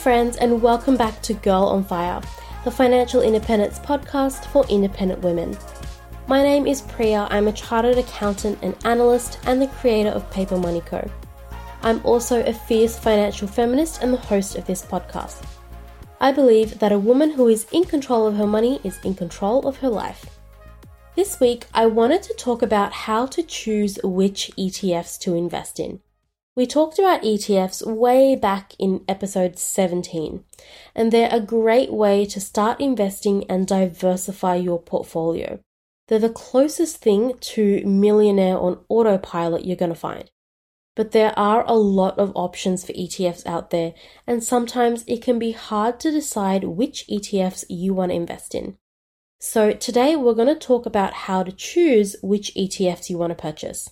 friends, and welcome back to Girl on Fire, the financial independence podcast for independent women. My name is Priya. I'm a chartered accountant and analyst and the creator of Paper Money Co. I'm also a fierce financial feminist and the host of this podcast. I believe that a woman who is in control of her money is in control of her life. This week, I wanted to talk about how to choose which ETFs to invest in. We talked about ETFs way back in episode 17, and they're a great way to start investing and diversify your portfolio. They're the closest thing to millionaire on autopilot you're going to find. But there are a lot of options for ETFs out there, and sometimes it can be hard to decide which ETFs you want to invest in. So, today we're going to talk about how to choose which ETFs you want to purchase.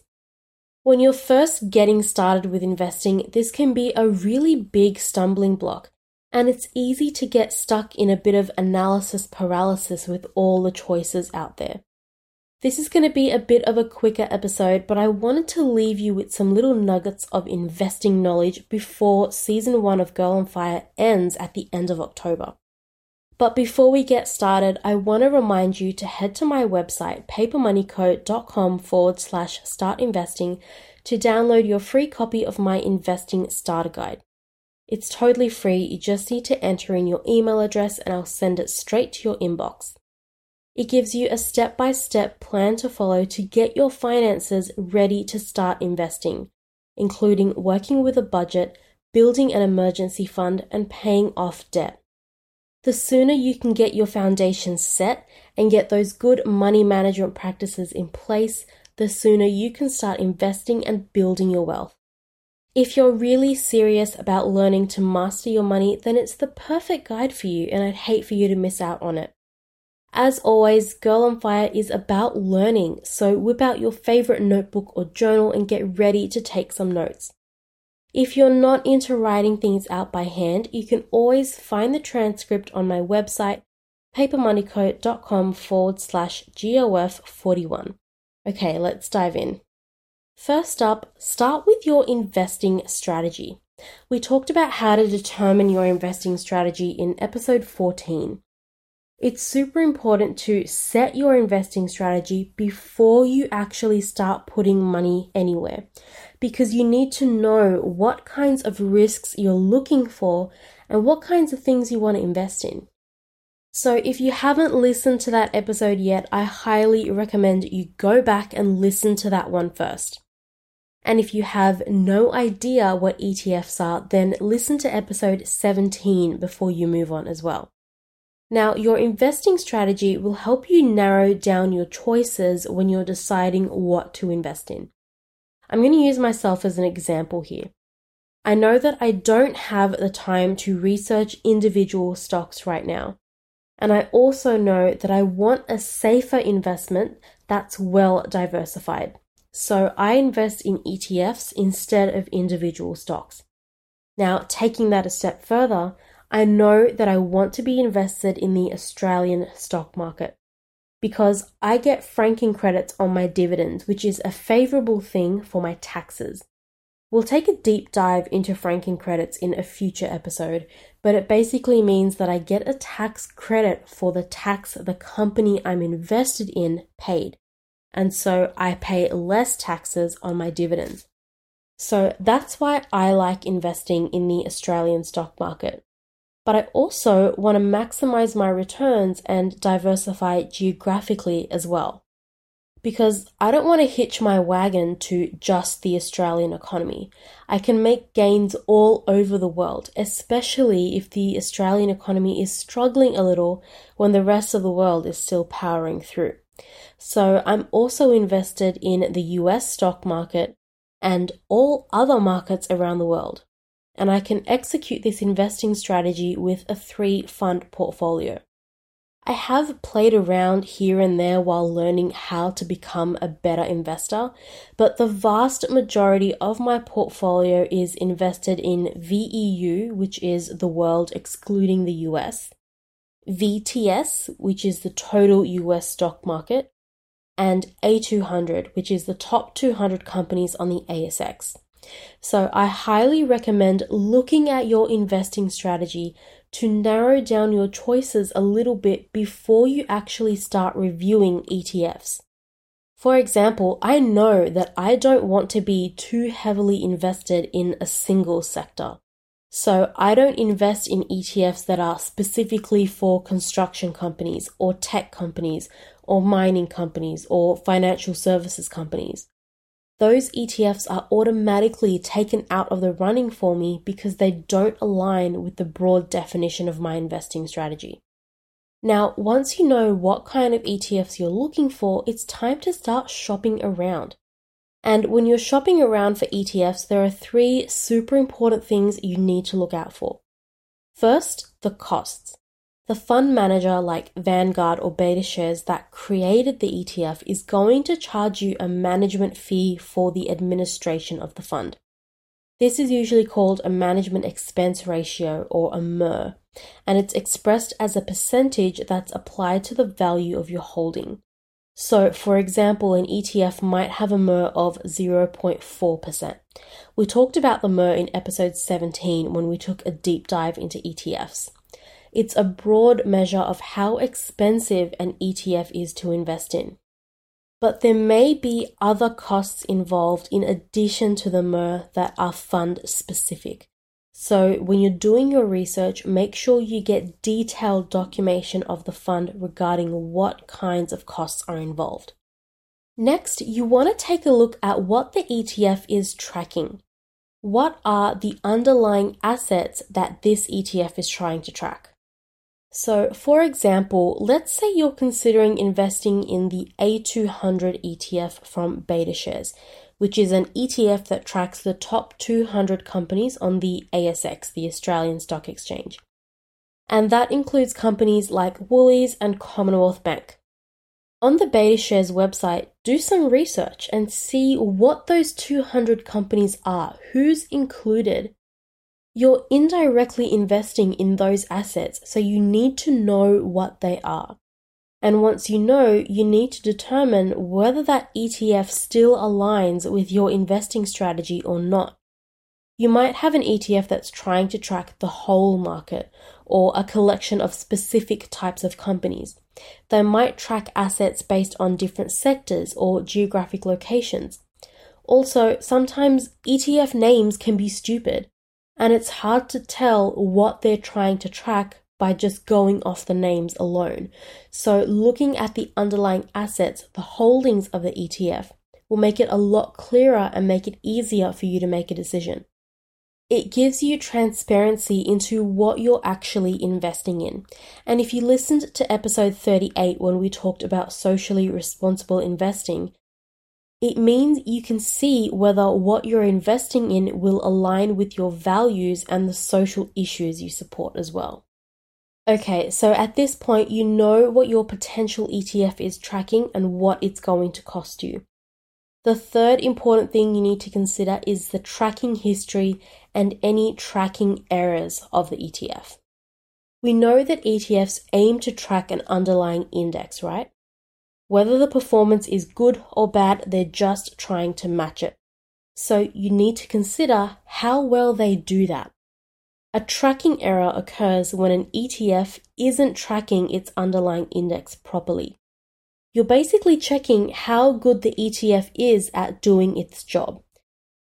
When you're first getting started with investing, this can be a really big stumbling block, and it's easy to get stuck in a bit of analysis paralysis with all the choices out there. This is going to be a bit of a quicker episode, but I wanted to leave you with some little nuggets of investing knowledge before season one of Girl on Fire ends at the end of October. But before we get started, I want to remind you to head to my website, papermoneyco.com forward slash start investing, to download your free copy of my investing starter guide. It's totally free, you just need to enter in your email address and I'll send it straight to your inbox. It gives you a step by step plan to follow to get your finances ready to start investing, including working with a budget, building an emergency fund, and paying off debt. The sooner you can get your foundation set and get those good money management practices in place, the sooner you can start investing and building your wealth. If you're really serious about learning to master your money, then it's the perfect guide for you, and I'd hate for you to miss out on it. As always, Girl on Fire is about learning, so whip out your favorite notebook or journal and get ready to take some notes. If you're not into writing things out by hand, you can always find the transcript on my website, papermoneyco.com forward slash GOF41. Okay, let's dive in. First up, start with your investing strategy. We talked about how to determine your investing strategy in episode 14. It's super important to set your investing strategy before you actually start putting money anywhere because you need to know what kinds of risks you're looking for and what kinds of things you want to invest in. So, if you haven't listened to that episode yet, I highly recommend you go back and listen to that one first. And if you have no idea what ETFs are, then listen to episode 17 before you move on as well. Now, your investing strategy will help you narrow down your choices when you're deciding what to invest in. I'm going to use myself as an example here. I know that I don't have the time to research individual stocks right now. And I also know that I want a safer investment that's well diversified. So I invest in ETFs instead of individual stocks. Now, taking that a step further, I know that I want to be invested in the Australian stock market because I get franking credits on my dividends, which is a favorable thing for my taxes. We'll take a deep dive into franking credits in a future episode, but it basically means that I get a tax credit for the tax the company I'm invested in paid. And so I pay less taxes on my dividends. So that's why I like investing in the Australian stock market but I also want to maximize my returns and diversify geographically as well. Because I don't want to hitch my wagon to just the Australian economy. I can make gains all over the world, especially if the Australian economy is struggling a little when the rest of the world is still powering through. So I'm also invested in the US stock market and all other markets around the world and I can execute this investing strategy with a three fund portfolio. I have played around here and there while learning how to become a better investor, but the vast majority of my portfolio is invested in VEU, which is the world excluding the US, VTS, which is the total US stock market, and A200, which is the top 200 companies on the ASX. So I highly recommend looking at your investing strategy to narrow down your choices a little bit before you actually start reviewing ETFs. For example, I know that I don't want to be too heavily invested in a single sector. So I don't invest in ETFs that are specifically for construction companies or tech companies or mining companies or financial services companies. Those ETFs are automatically taken out of the running for me because they don't align with the broad definition of my investing strategy. Now, once you know what kind of ETFs you're looking for, it's time to start shopping around. And when you're shopping around for ETFs, there are three super important things you need to look out for. First, the costs. The fund manager like Vanguard or BetaShares that created the ETF is going to charge you a management fee for the administration of the fund. This is usually called a management expense ratio or a MER, and it's expressed as a percentage that's applied to the value of your holding. So, for example, an ETF might have a MER of 0.4%. We talked about the MER in episode 17 when we took a deep dive into ETFs. It's a broad measure of how expensive an ETF is to invest in but there may be other costs involved in addition to the MER that are fund specific. So, when you're doing your research, make sure you get detailed documentation of the fund regarding what kinds of costs are involved. Next, you want to take a look at what the ETF is tracking. What are the underlying assets that this ETF is trying to track? So, for example, let's say you're considering investing in the A200 ETF from BetaShares, which is an ETF that tracks the top 200 companies on the ASX, the Australian Stock Exchange. And that includes companies like Woolies and Commonwealth Bank. On the BetaShares website, do some research and see what those 200 companies are, who's included, you're indirectly investing in those assets, so you need to know what they are. And once you know, you need to determine whether that ETF still aligns with your investing strategy or not. You might have an ETF that's trying to track the whole market or a collection of specific types of companies. They might track assets based on different sectors or geographic locations. Also, sometimes ETF names can be stupid and it's hard to tell what they're trying to track by just going off the names alone. So, looking at the underlying assets, the holdings of the ETF, will make it a lot clearer and make it easier for you to make a decision. It gives you transparency into what you're actually investing in. And if you listened to episode 38 when we talked about socially responsible investing, it means you can see whether what you're investing in will align with your values and the social issues you support as well. Okay, so at this point, you know what your potential ETF is tracking and what it's going to cost you. The third important thing you need to consider is the tracking history and any tracking errors of the ETF. We know that ETFs aim to track an underlying index, right? Whether the performance is good or bad, they're just trying to match it. So you need to consider how well they do that. A tracking error occurs when an ETF isn't tracking its underlying index properly. You're basically checking how good the ETF is at doing its job.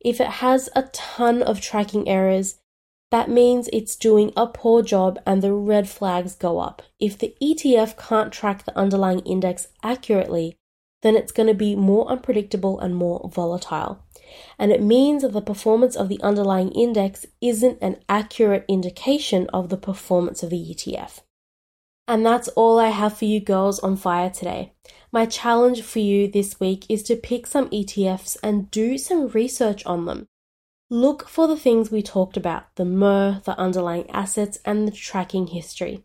If it has a ton of tracking errors, that means it's doing a poor job and the red flags go up. If the ETF can't track the underlying index accurately, then it's going to be more unpredictable and more volatile. And it means that the performance of the underlying index isn't an accurate indication of the performance of the ETF. And that's all I have for you girls on fire today. My challenge for you this week is to pick some ETFs and do some research on them. Look for the things we talked about the MER, the underlying assets, and the tracking history.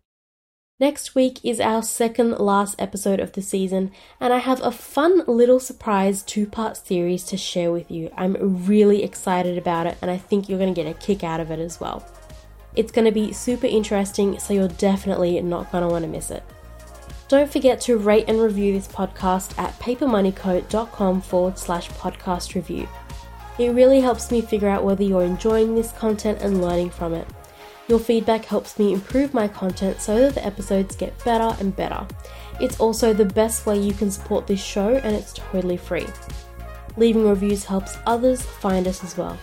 Next week is our second last episode of the season, and I have a fun little surprise two part series to share with you. I'm really excited about it, and I think you're going to get a kick out of it as well. It's going to be super interesting, so you're definitely not going to want to miss it. Don't forget to rate and review this podcast at papermoneyco.com forward slash podcast review. It really helps me figure out whether you're enjoying this content and learning from it. Your feedback helps me improve my content so that the episodes get better and better. It's also the best way you can support this show and it's totally free. Leaving reviews helps others find us as well.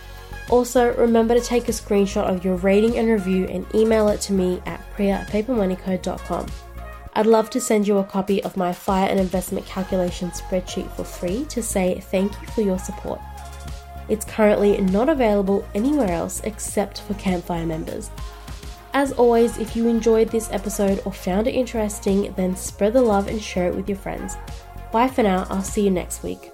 Also, remember to take a screenshot of your rating and review and email it to me at priya at papermoneyco.com. I'd love to send you a copy of my fire and investment calculation spreadsheet for free to say thank you for your support. It's currently not available anywhere else except for Campfire members. As always, if you enjoyed this episode or found it interesting, then spread the love and share it with your friends. Bye for now, I'll see you next week.